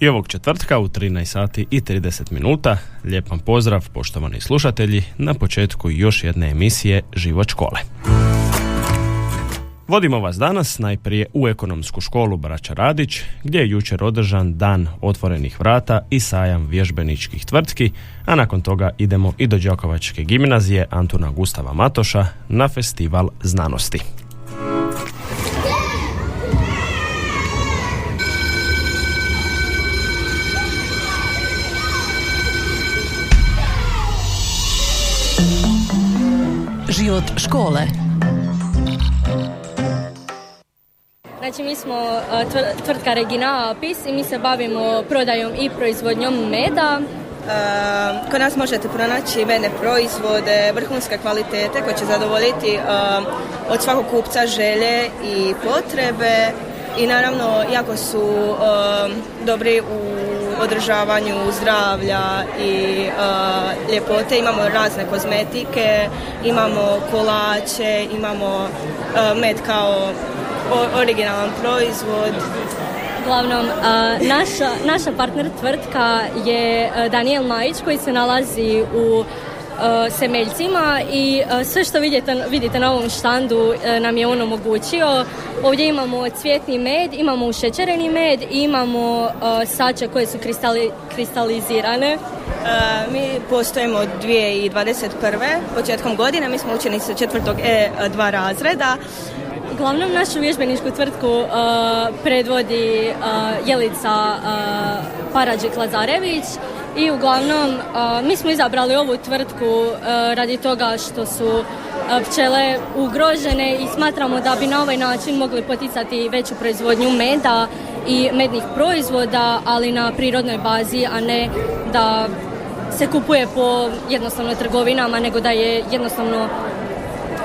I ovog četvrtka u 13 sati i 30 minuta lijep pozdrav poštovani slušatelji na početku još jedne emisije Život škole. Vodimo vas danas najprije u ekonomsku školu Braća Radić, gdje je jučer održan dan otvorenih vrata i sajam vježbeničkih tvrtki, a nakon toga idemo i do Đakovačke gimnazije Antuna Gustava Matoša na festival znanosti. Život škole Znači mi smo e, tvr- tvrtka Regina Apis i mi se bavimo prodajom i proizvodnjom meda. Uh, kod nas možete pronaći medne proizvode, vrhunske kvalitete koje će zadovoljiti uh, od svakog kupca želje i potrebe i naravno jako su uh, dobri u održavanju zdravlja i uh, ljepote. Imamo razne kozmetike, imamo kolače, imamo uh, med kao originalan proizvod. Uglavnom, a, naša, naša partner tvrtka je Daniel Majić koji se nalazi u Semeljcima i a, sve što vidite, vidite na ovom štandu a, nam je on omogućio. Ovdje imamo cvjetni med, imamo ušećereni med i imamo sače koje su kristali, kristalizirane. Mi postojimo od 2021. početkom godine, mi smo učenici četvrtog E2 razreda. Uglavnom našu vježbeničku tvrtku uh, predvodi uh, Jelica uh, Paradžik Lazarević i uglavnom uh, mi smo izabrali ovu tvrtku uh, radi toga što su uh, pčele ugrožene i smatramo da bi na ovaj način mogli poticati veću proizvodnju meda i mednih proizvoda, ali na prirodnoj bazi, a ne da se kupuje po jednostavno trgovinama, nego da je jednostavno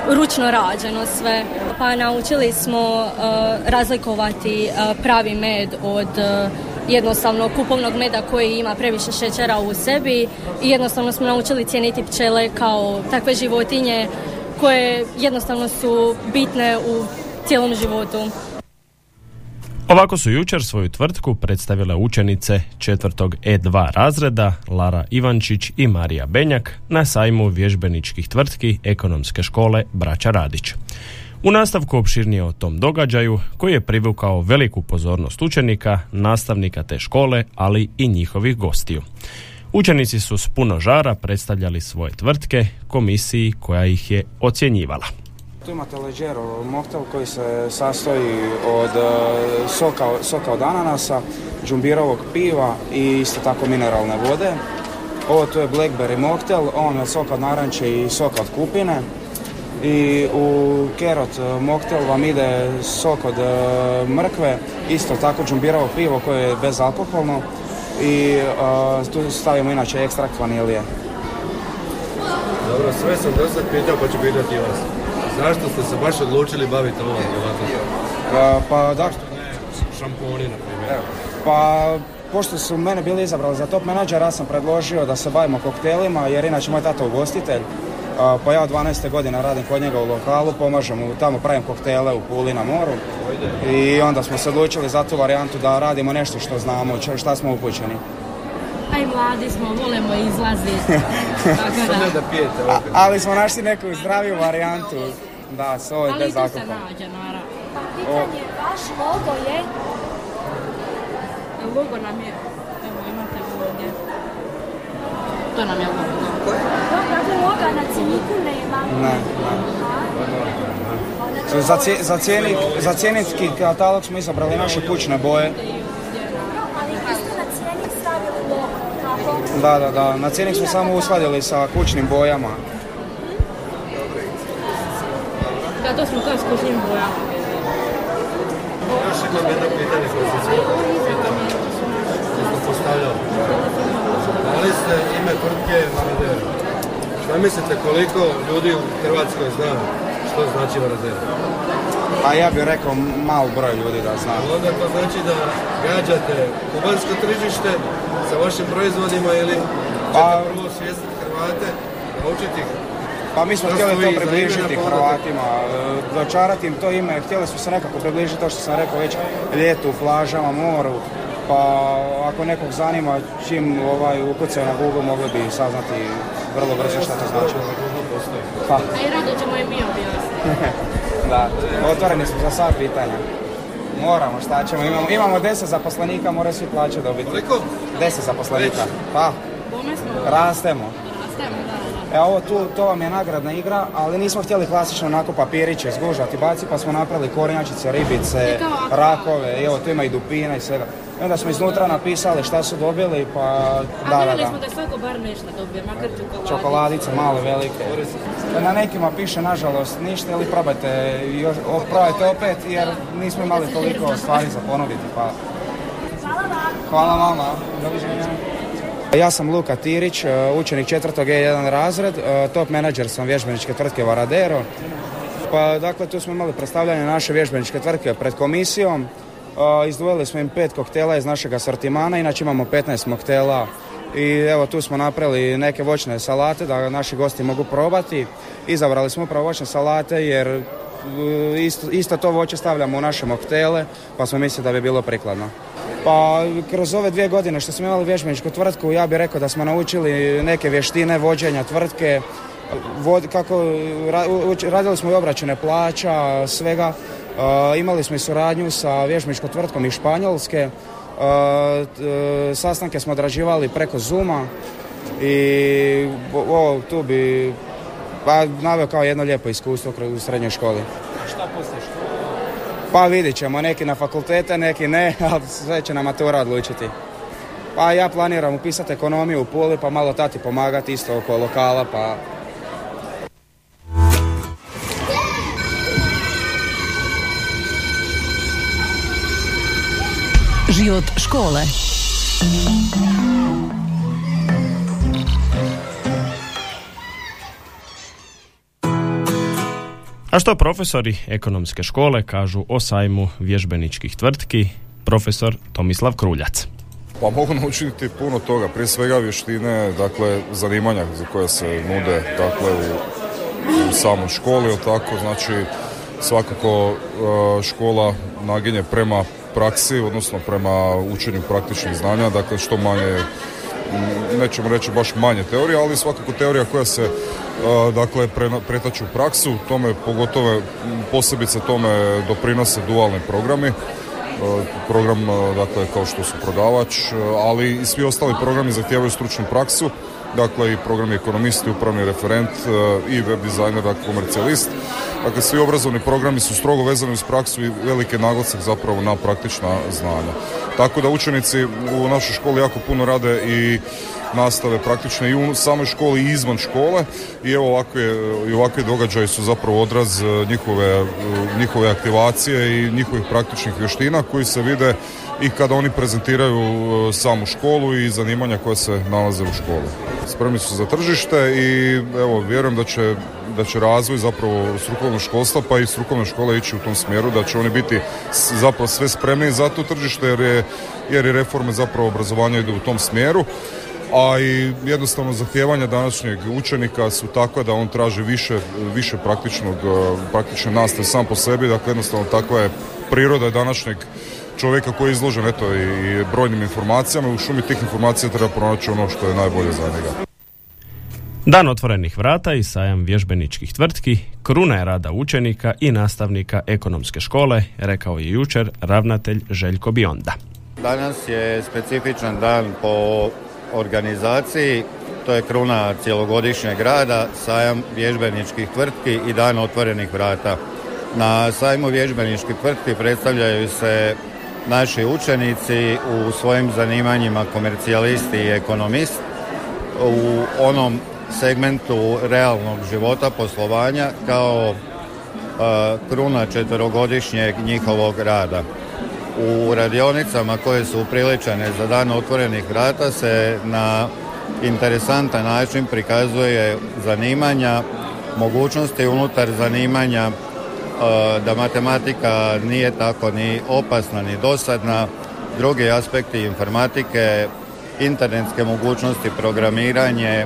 ručno rađeno sve. Pa naučili smo razlikovati pravi med od jednostavno kupovnog meda koji ima previše šećera u sebi i jednostavno smo naučili cijeniti pčele kao takve životinje koje jednostavno su bitne u cijelom životu. Ovako su jučer svoju tvrtku predstavile učenice četvrtog E2 razreda Lara Ivančić i Marija Benjak na sajmu vježbeničkih tvrtki ekonomske škole Braća Radić. U nastavku opširnije o tom događaju koji je privukao veliku pozornost učenika, nastavnika te škole, ali i njihovih gostiju. Učenici su s puno žara predstavljali svoje tvrtke komisiji koja ih je ocjenjivala. Tu imate Leggero moktel koji se sastoji od e, soka, soka od ananasa, džumbirovog piva i isto tako mineralne vode. Ovo tu je Blackberry moktel, on je sok od naranče i sok od kupine. I u Kerot e, moktel vam ide sok od e, mrkve, isto tako džumbirovo pivo koje je bezalkoholno. I e, tu stavimo inače ekstrakt vanilije. Dobro, sve sam do sad pitao, pa ću pitati vas. Zašto ste se baš odlučili baviti ovom djelatnošću? E, pa da, Šamponi, na primjer. Pa, pošto su mene bili izabrali za top menadžera, ja sam predložio da se bavimo koktelima, jer inače moj tata ugostitelj. A, Pa ja od 12. godine radim kod njega u lokalu, pomažem mu, tamo pravim koktele u Puli na moru. I onda smo se odlučili za tu varijantu da radimo nešto što znamo, šta smo upućeni. Aj mladi smo, volimo izlaziti. Tako da. da pijete A, ali smo našli neku zdraviju varijantu. Da, Ali i bez to se alkohola. nađe, naravno. Pitanje, vaš logo je Logo nam je, evo imate ovdje. To nam je logo. Dakle, loga na cjeniku nema. Ne, ne. Za, cije- za, cijenik, za cijenitski katalog smo izabrali naše kućne boje. Da, da, da. Na cijenik smo samo uskladili sa kućnim bojama. Da, to smo kao s kućnim bojama. Još imam jedno pitanje koje sam sve pitam, postavljao. Dali ste ime tvrtke Varadero. Šta mislite koliko ljudi u Hrvatskoj zna što znači Varadero? A ja bih rekao mal broj ljudi da zna. Onda to znači da gađate kubansko tržište sa vašim proizvodima ili Pa- prvo svijestiti Hrvate, naučiti ih Pa mi smo htjeli to približiti Hrvatima, e, dočarati im to ime, htjeli smo se nekako približiti to što sam rekao već ljetu, plažama, moru, pa ako nekog zanima čim ovaj ukucaju na Google mogli bi saznati vrlo brzo šta to znači. Pa, A i rado ćemo im mi objasniti. da, otvoreni smo za sva pitanja. Moramo, šta ćemo, imamo, imamo 10 zaposlenika, moraju svi plaće dobiti. Koliko? 10 zaposlenika, pa, Bome smo rastemo. rastemo, da. E ovo tu, to vam je nagradna igra, ali nismo htjeli klasično onako papiriće zgužati, baci, pa smo napravili kornjačice, ribice, rakove, i evo tu ima i dupina i svega. I onda smo iznutra napisali šta su dobili, pa A da, da, da. smo da svako bar nešto dobije, makar čokoladicu. Čokoladice male, velike. Na nekima piše nažalost ništa ili probajte, još, probajte opet jer nismo imali toliko stvari za ponuditi. Pa. Hvala vama. Doviđenja. Ja sam Luka Tirić, e, učenik četvrtog E1 razred, e, top menadžer sam vježbeničke tvrtke Varadero. Pa dakle tu smo imali predstavljanje naše vježbeničke tvrtke pred komisijom. E, Izdvojili smo im pet koktela iz našeg asortimana, inače imamo 15 moktela. I evo tu smo napravili neke voćne salate da naši gosti mogu probati. Izabrali smo upravo voćne salate jer isto, isto to voće stavljamo u naše moktele, pa smo mislili da bi bilo prikladno. Pa kroz ove dvije godine što smo imali vježbeničku tvrtku, ja bih rekao da smo naučili neke vještine vođenja tvrtke, kako, radili smo i obračune plaća, svega. E, imali smo i suradnju sa vježbeničkom tvrtkom iz Španjolske. E, e, sastanke smo odrađivali preko Zuma i o- tu bi pa, naveo kao jedno lijepo iskustvo kroz u srednjoj školi. Pa vidit ćemo, neki na fakultete, neki ne, ali sve će na matura odlučiti. Pa ja planiram upisati ekonomiju u Puli, pa malo tati pomagati isto oko lokala, pa Život škole. A što profesori ekonomske škole kažu o sajmu vježbeničkih tvrtki, profesor Tomislav Kruljac. Pa mogu naučiti puno toga, prije svega vještine, dakle zanimanja za koje se nude dakle u, u samoj školi, tako, znači svakako e, škola naginje prema praksi, odnosno prema učenju praktičnih znanja, dakle što manje nećemo reći baš manje teorija, ali svakako teorija koja se e, dakle pretače u praksu, tome pogotovo posebice tome doprinose dualni programi, program e, dakle kao što su prodavač, e, ali i svi ostali programi zahtijevaju stručnu praksu, dakle i programi ekonomist i upravni referent e, i web dizajner, dakle komercijalist. Dakle, svi obrazovni programi su strogo vezani uz praksu i velike naglasak zapravo na praktična znanja. Tako da učenici u našoj školi jako puno rade i nastave praktične i u samoj školi i izvan škole i evo ovakve, i ovakvi događaji su zapravo odraz e, njihove, e, njihove aktivacije i njihovih praktičnih vještina koji se vide i kada oni prezentiraju e, samu školu i zanimanja koja se nalaze u školi. Spremni su za tržište i evo vjerujem da će, da će razvoj zapravo strukovnog školstva pa i strukovne škole ići u tom smjeru, da će oni biti zapravo sve spremni za to tržište jer je, jer i reforme zapravo obrazovanja idu u tom smjeru a i jednostavno zahtijevanja današnjeg učenika su takva da on traži više, više praktičnog, e, praktične nastave sam po sebi, dakle jednostavno takva je priroda današnjeg čovjeka koji je izložen eto i i brojnim informacijama i u šumi tih informacija treba pronaći ono što je najbolje za njega. Dan otvorenih vrata i sajam vježbeničkih tvrtki, kruna je rada učenika i nastavnika ekonomske škole, rekao je jučer ravnatelj Željko Bionda. Danas je specifičan dan po organizaciji, to je kruna cjelogodišnjeg rada, sajam vježbeničkih tvrtki i dan otvorenih vrata. Na sajmu vježbeničkih tvrtki predstavljaju se naši učenici u svojim zanimanjima komercijalisti i ekonomist u onom segmentu realnog života poslovanja kao e, kruna četverogodišnjeg njihovog rada. U radionicama koje su upriličene za dan otvorenih vrata se na interesantan način prikazuje zanimanja, mogućnosti unutar zanimanja, e, da matematika nije tako ni opasna ni dosadna, drugi aspekti informatike, internetske mogućnosti, programiranje,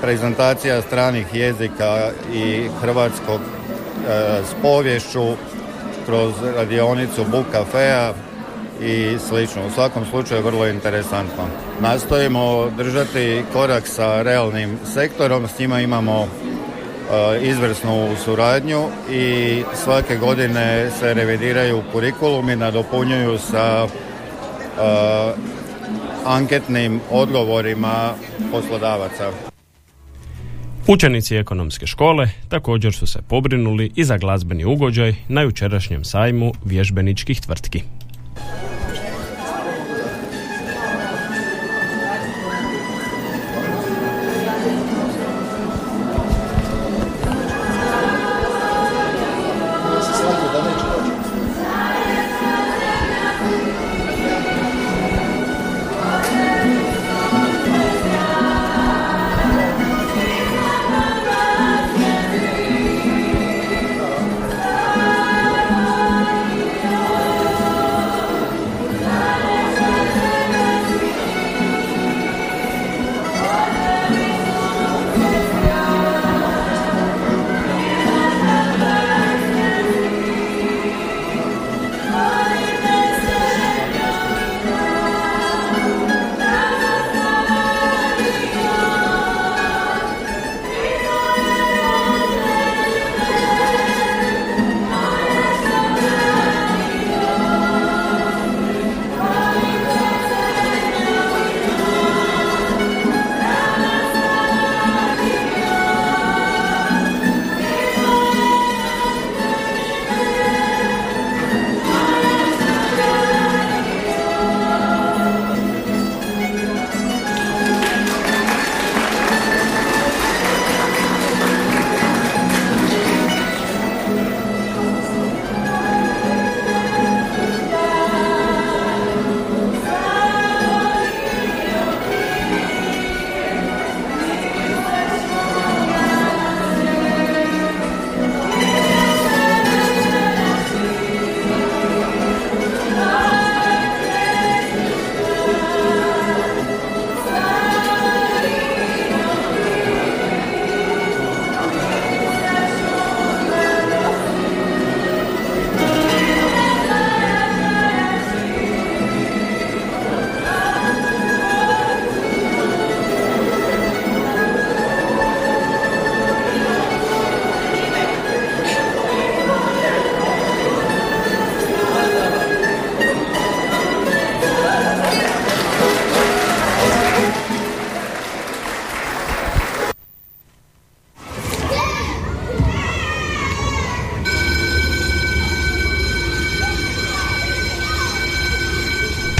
prezentacija stranih jezika i hrvatskog e, s povješću kroz radionicu Book Cafea i slično. U svakom slučaju vrlo interesantno. Nastojimo držati korak sa realnim sektorom, s njima imamo e, izvrsnu suradnju i svake godine se revidiraju kurikulumi, nadopunjuju sa e, anketnim odgovorima poslodavaca. Učenici ekonomske škole također su se pobrinuli i za glazbeni ugođaj na jučerašnjem sajmu vježbeničkih tvrtki.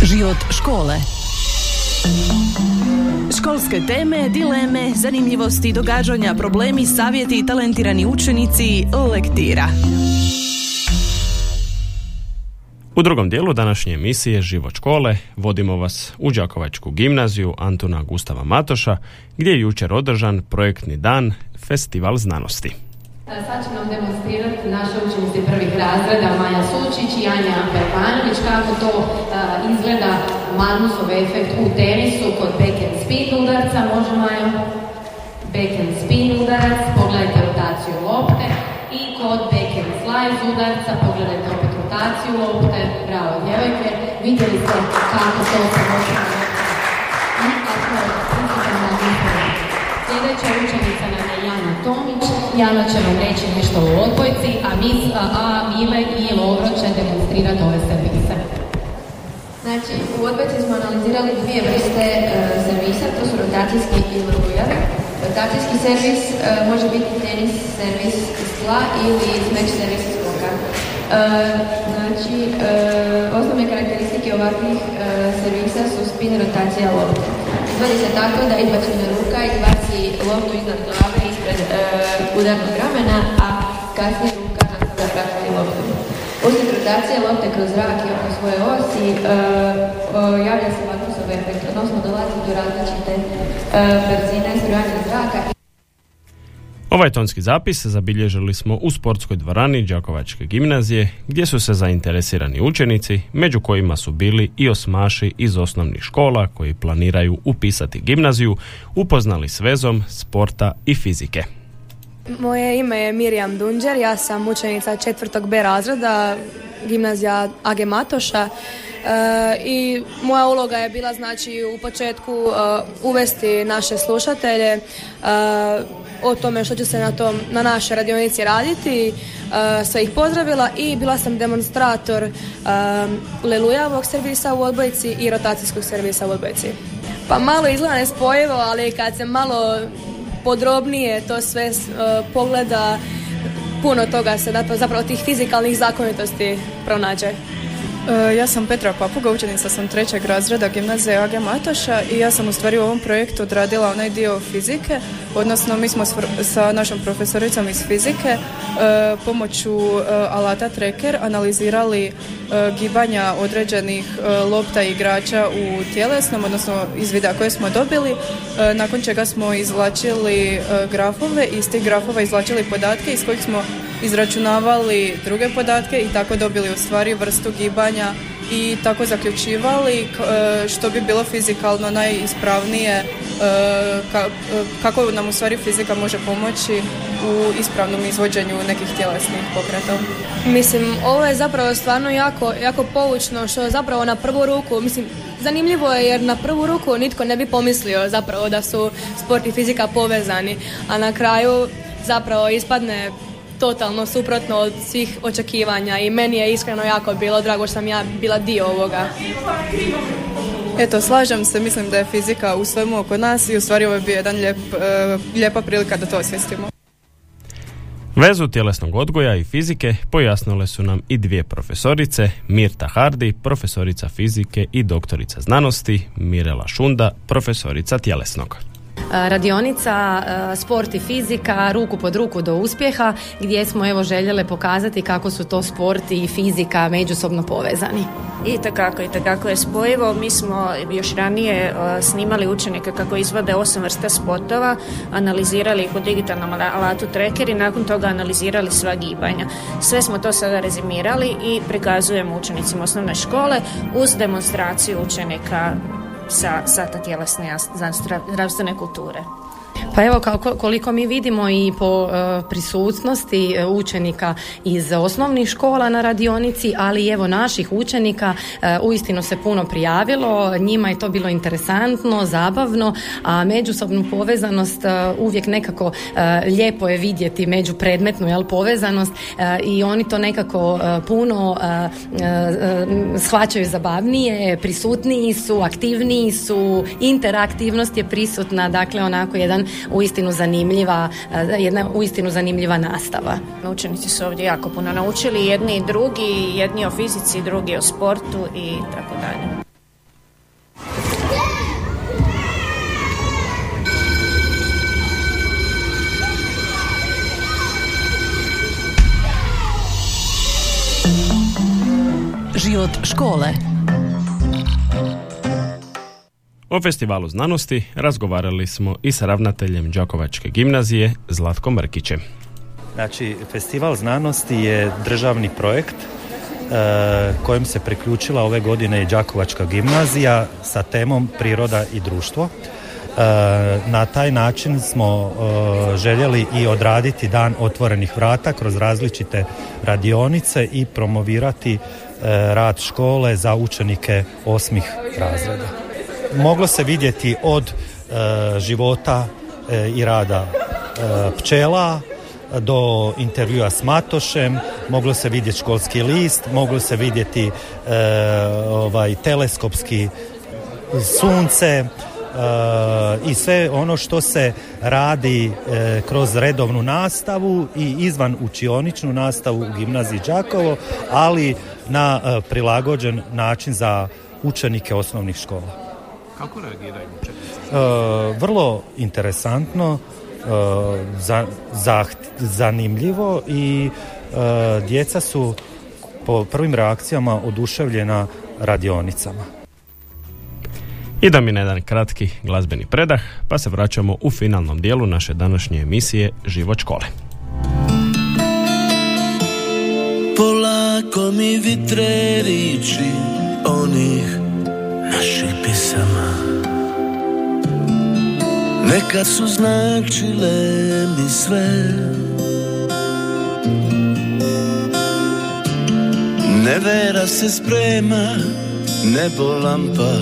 Život škole. Školske teme, dileme, zanimljivosti, događanja, problemi, savjeti i talentirani učenici lektira. U drugom dijelu današnje emisije Život škole vodimo vas u Đakovačku gimnaziju Antuna Gustava Matoša gdje je jučer održan projektni dan Festival znanosti. Sad će nam demonstrirati naše učenice prvih razreda Maja Sučić i Anja Perpanović kako to izgleda Magnusov efekt u tenisu kod back and spin udarca. Može Maja? Back and spin udarac, pogledajte rotaciju lopte i kod back and slice udarca pogledajte opet rotaciju lopte. Bravo djevojke, vidjeli ste kako to se može Sljedeća učenica Jana će vam reći nešto o odbojci, a, mi, a Mile i Lovro će demonstrirati ove servise. Znači, u odbojci smo analizirali dvije vrste e, servisa, to su rotacijski i lujavi. Rotacijski servis e, može biti tenis servis iz tla ili smeč servis iz koka. E, znači, e, osnovne karakteristike ovakvih servisa su spin rotacija lopte. Izvodi se tako da izbačena ruka izbaci loptu iznad e, udarnog ramena, a kasnije ruka nastavlja pratiti loptu. Uslijed rotacije lopte kroz zrak i oko svoje osi e, javlja se Magnusov efekt, odnosno dolazi do različite brzine zbrojanja zraka Ovaj tonski zapis zabilježili smo u sportskoj dvorani Đakovačke gimnazije gdje su se zainteresirani učenici, među kojima su bili i osmaši iz osnovnih škola koji planiraju upisati gimnaziju, upoznali s vezom sporta i fizike. Moje ime je Mirjam Dunđer, ja sam učenica četvrtog B razreda gimnazija Age Matoša. E, i moja uloga je bila znači u početku e, uvesti naše slušatelje e, o tome što će se na, tom, na našoj radionici raditi, sve ih pozdravila i bila sam demonstrator lelujavog servisa u odbojci i rotacijskog servisa u odbojci. Pa malo izgleda nespojivo, ali kad se malo podrobnije to sve pogleda, puno toga se zapravo tih fizikalnih zakonitosti pronađe. E, ja sam Petra Papuga, učenica sam trećeg razreda gimnazije Age Matoša i ja sam u stvari u ovom projektu odradila onaj dio fizike, odnosno mi smo sa našom profesoricom iz fizike e, pomoću e, alata tracker analizirali gibanja određenih lopta igrača u tjelesnom, odnosno iz videa koje smo dobili, nakon čega smo izvlačili grafove i iz tih grafova izvlačili podatke iz kojih smo izračunavali druge podatke i tako dobili u stvari vrstu gibanja i tako zaključivali e, što bi bilo fizikalno najispravnije e, e, kako nam u stvari fizika može pomoći u ispravnom izvođenju nekih tjelesnih pokreta. Mislim, ovo je zapravo stvarno jako, jako poučno što zapravo na prvu ruku, mislim, zanimljivo je jer na prvu ruku nitko ne bi pomislio zapravo da su sport i fizika povezani, a na kraju zapravo ispadne totalno suprotno od svih očekivanja i meni je iskreno jako bilo drago što sam ja bila dio ovoga. Eto, slažem se, mislim da je fizika u svemu oko nas i u stvari ovo je bio jedan lijep, e, lijepa prilika da to osvijestimo. Vezu tjelesnog odgoja i fizike pojasnile su nam i dvije profesorice, Mirta Hardi, profesorica fizike i doktorica znanosti, Mirela Šunda, profesorica tjelesnog. Radionica sport i fizika ruku pod ruku do uspjeha gdje smo evo željele pokazati kako su to sport i fizika međusobno povezani. I takako, i takako je spojivo. Mi smo još ranije snimali učenike kako izvode osam vrsta spotova, analizirali ih u digitalnom alatu tracker i nakon toga analizirali sva gibanja. Sve smo to sada rezimirali i prikazujemo učenicima osnovne škole uz demonstraciju učenika sa sata tjelesne zdravstvene kulture. Pa evo koliko mi vidimo i po e, prisutnosti e, učenika iz osnovnih škola na radionici, ali evo naših učenika e, uistinu se puno prijavilo, njima je to bilo interesantno, zabavno, a međusobnu povezanost uvijek nekako lijepo je vidjeti međupredmetnu jel, povezanost i oni to nekako puno shvaćaju zabavnije, prisutniji su, aktivniji su, interaktivnost je prisutna, dakle onako jedan uistinu zanimljiva, eh, jedna uistinu zanimljiva nastava. Učenici su ovdje jako puno naučili, jedni i drugi, jedni o fizici, drugi o sportu i tako dalje. Život škole O festivalu znanosti razgovarali smo i sa ravnateljem Đakovačke gimnazije Zlatkom Mrkićem. Znači, festival znanosti je državni projekt e, kojem se priključila ove godine i Đakovačka gimnazija sa temom priroda i društvo. E, na taj način smo e, željeli i odraditi dan otvorenih vrata kroz različite radionice i promovirati rad škole za učenike osmih razreda moglo se vidjeti od e, života e, i rada e, pčela do intervjua s Matošem, moglo se vidjeti školski list, moglo se vidjeti ovaj teleskopski sunce i sve ono što se radi kroz redovnu nastavu i izvan učioničnu nastavu u gimnaziji Đakovo, ali na prilagođen način za učenike osnovnih škola. Kako reagiraju uh, vrlo interesantno, uh, za, zanimljivo i uh, djeca su po prvim reakcijama oduševljena radionicama. Idemo mi na jedan kratki glazbeni predah, pa se vraćamo u finalnom dijelu naše današnje emisije Život škole. Polako mi vitre riči onih naših pisama. Nekad su značile mi sve. Nevera se sprema, nebo lampa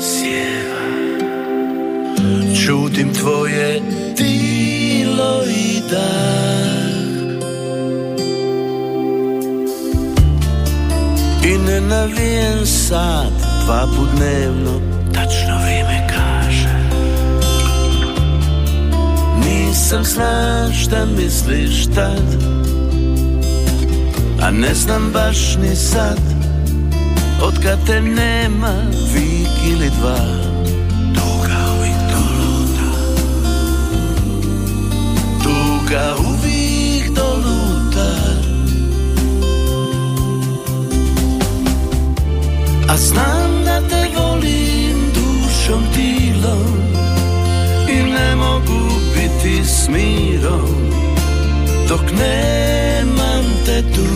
sjeva. Čutim tvoje tilo i dah. I ne navijen sat, dva put dnevno, tačno vrijeme kaže. Nisam zna šta misliš tad A ne znam baš ni sad. Od kad te nema vik ili dva Tuga uvijek doluta Tuga uvijek s mirom Dok nemam te tu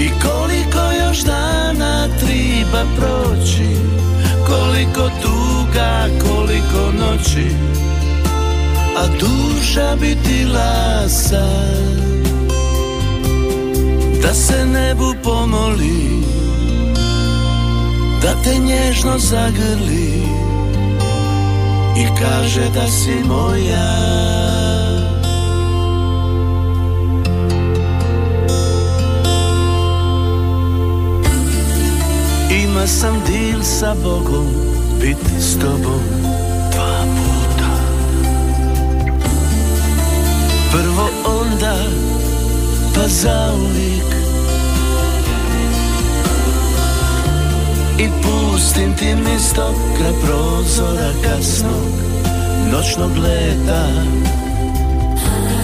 I koliko još dana treba proći Koliko tuga, koliko noći A duša bi ti sad. Da se nebu pomoli Da te nježno zagrli I kaže da si moja. Ima sam dil sa Bogom Biti s tobom I pustim ti misto kraj prozora kasnog Noćnog leta.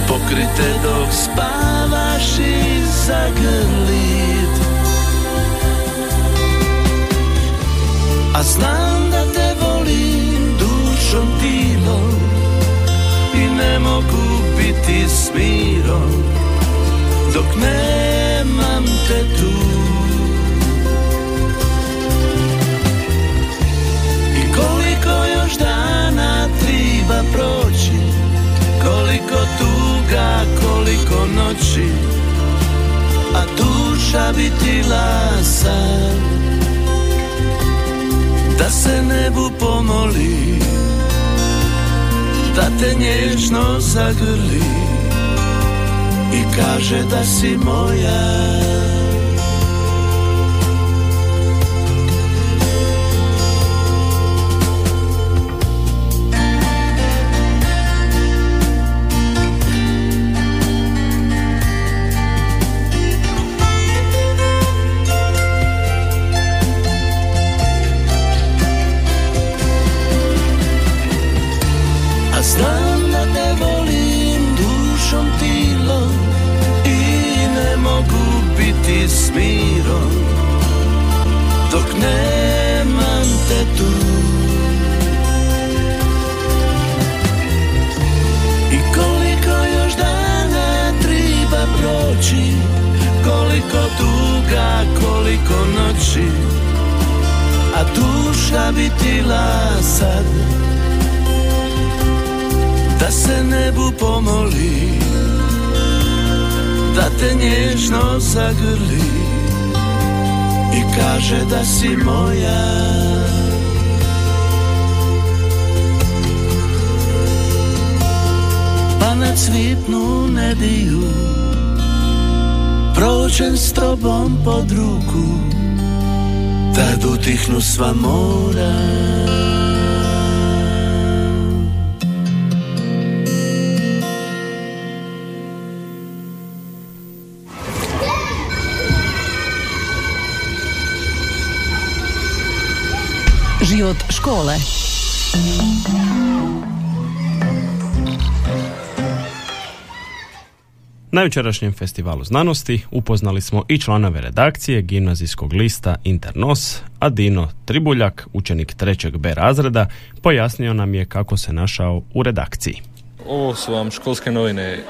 Pokrite dok spavaš i zagrlit A znam da te volim dušom tilom I ne mogu biti s mirom Dok nemam te tu treba proći. Koliko tuga, koliko noći. A duša bi ti sad da se nebu pomoli. Da te nježno zagrli. I kaže da si moja Dok nemam te tu I koliko još dana treba proći Koliko tuga, koliko noći A duša bi tila sad da se nebu pomoli Da te nježno zagrli Kaže da si moja. Pa na cvitnu nediju Prođem s tobom pod ruku Tad utihnu sva mora Život škole. Na jučerašnjem festivalu znanosti upoznali smo i članove redakcije gimnazijskog lista Internos, a Dino Tribuljak, učenik trećeg B razreda, pojasnio nam je kako se našao u redakciji. Ovo su vam školske novine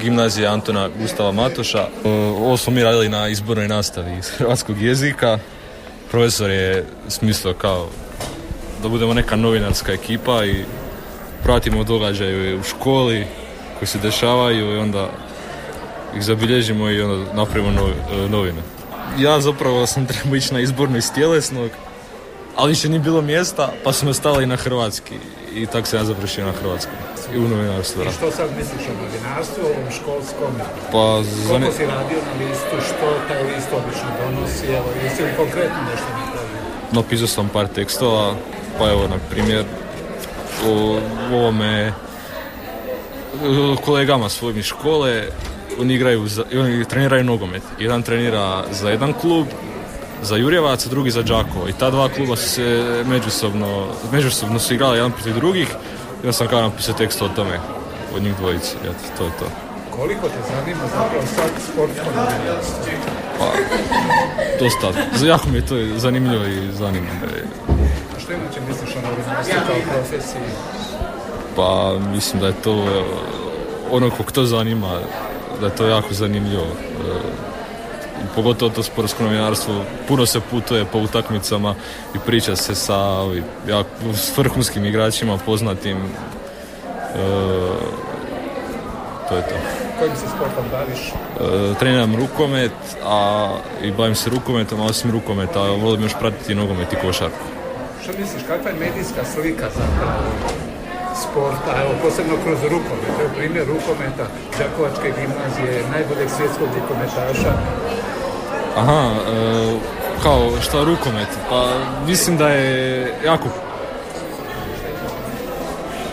gimnazije Antona Gustava Matoša. E, Ovo smo mi radili na izbornoj nastavi iz hrvatskog jezika. Profesor je smislio kao da budemo neka novinarska ekipa i pratimo događaje u školi koji se dešavaju i onda ih zabilježimo i onda napravimo e, novine. Ja zapravo sam trebao ići na izbornu iz tjelesnog, ali više nije bilo mjesta, pa smo stali na hrvatski i tako se ja završio na hrvatskom i u novinarstvu. I što sad misliš o novinarstvu, ovom školskom? Pa, za ne- Koliko si radio na listu, što taj list obično donosi, evo, jesi li konkretno nešto napravio? napisao sam par tekstova, pa evo, na primjer, o ovome kolegama svojim iz škole, oni igraju, za, oni treniraju nogomet. Jedan trenira za jedan klub, za Jurjevac, a drugi za Đakovo. I ta dva kluba su se međusobno, međusobno su igrali jedan protiv drugih. Onda sam kao napisao tekst o tome, od njih dvojice. Eto, to je to. Koliko te zanima zapravo sad sportsko? Pa, dosta. Jako mi je to zanimljivo i zanima. A što inače misliš o novinarstvu kao profesiji? Pa mislim da je to e, ono kog to zanima, da je to jako zanimljivo. Pogotovo to sportsko novinarstvo, puno se putuje po utakmicama i priča se sa ovi, jako, s vrhunskim igračima poznatim. E, to je to. Kojim se sportom baviš? E, treniram rukomet, a i bavim se rukometom, a osim rukometa volim još pratiti nogomet i košarku. Što misliš, kakva je medijska slika zapravo sporta, evo posebno kroz rukomet, evo primjer rukometa, Đakovačke gimnazije, najboljeg svjetskog rukometaša. Aha, e, kao šta rukomet? Pa mislim da je jako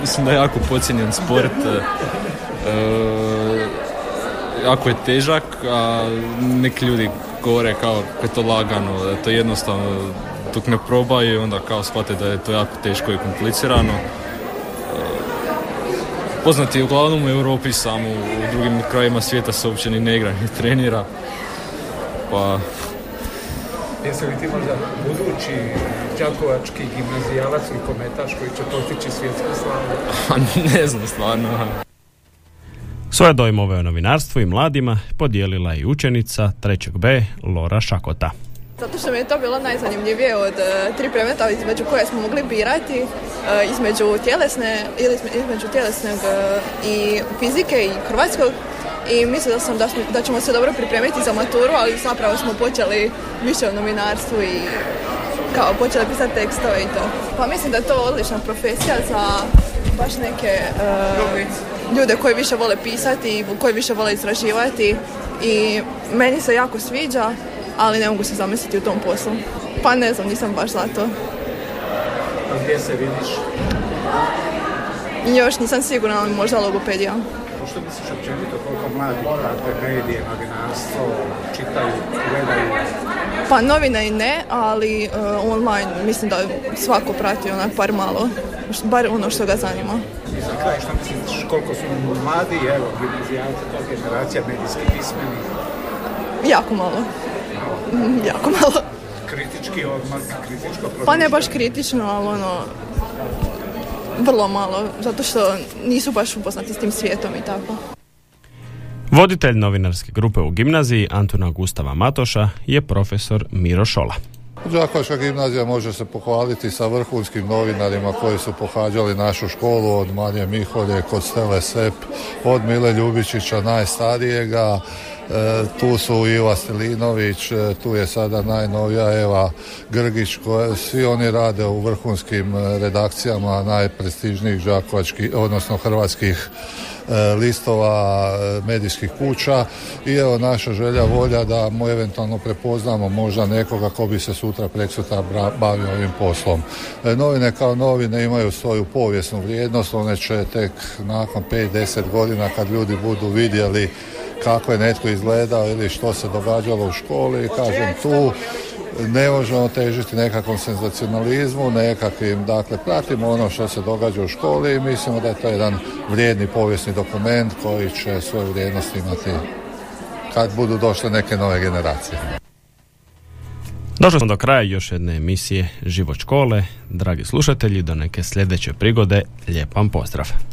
mislim da je jako pocijenjen sport. e, e, jako je težak, a neki ljudi govore kao je to lagano, da je to jednostavno dok ne probaju onda kao shvate da je to jako teško i komplicirano. E, Poznati uglavnom u Europi samo, u drugim krajima svijeta se uopće ni ne igra, ni trenira. Pa Jesi li ti možda budući Đakovački gimnazijalac rukometaš koji će postići svjetsku slavu? ne znam stvarno. Svoje dojmove o novinarstvu i mladima podijelila je i učenica 3. B Lora Šakota. Zato što mi je to bilo najzanimljivije od e, tri predmeta između koje smo mogli birati e, između tjelesne ili izme- između tjelesnog e, i fizike i hrvatskog i mislila sam da, da ćemo se dobro pripremiti za maturu, ali zapravo smo počeli više o novinarstvu i kao počeli pisati tekstove i to. Pa mislim da je to odlična profesija za baš neke e, ljude koji više vole pisati i koji više vole istraživati i meni se jako sviđa, ali ne mogu se zamisliti u tom poslu. Pa ne znam, nisam baš za to. A gdje se vidiš? Još nisam sigurna, ali možda logopedija. Što misliš općenito koliko mladi prate medije, novinarstvo, čitaju, gledaju? Pa novine i ne, ali e, online mislim da svako prati onak par malo, bar ono što ga zanima. I za kraj, što misliš koliko su mladi, evo, gimnazijalci, to generacija medijski pismeni, Jako malo. Mm, Jako malo. kritički odmah, kritičko Pa ne baš kritično, ali ono, vrlo malo, zato što nisu baš upoznati s tim svijetom i tako. Voditelj novinarske grupe u gimnaziji Antuna Gustava Matoša je profesor Miro Šola. Đakovačka gimnazija može se pohvaliti sa vrhunskim novinarima koji su pohađali našu školu od Marije Miholje, kod Stele Sep, od Mile Ljubičića najstarijega, e, tu su Iva Stilinović, e, tu je sada najnovija Eva Grgić, koja, svi oni rade u vrhunskim e, redakcijama najprestižnijih đakovačkih, odnosno hrvatskih listova e, medijskih kuća i evo naša želja volja da mu eventualno prepoznamo možda nekoga ko bi se sutra preksutra bra- bavio ovim poslom. E, Novine kao novine imaju svoju povijesnu vrijednost, one će tek nakon 5-10 godina kad ljudi budu vidjeli kako je netko izgledao ili što se događalo u školi, kažem tu ne možemo težiti nekakvom senzacionalizmu, nekakvim, dakle, pratimo ono što se događa u školi i mislimo da je to jedan vrijedni povijesni dokument koji će svoju vrijednost imati kad budu došle neke nove generacije. Došli smo do kraja još jedne emisije Život škole. Dragi slušatelji, do neke sljedeće prigode, lijep vam pozdrav.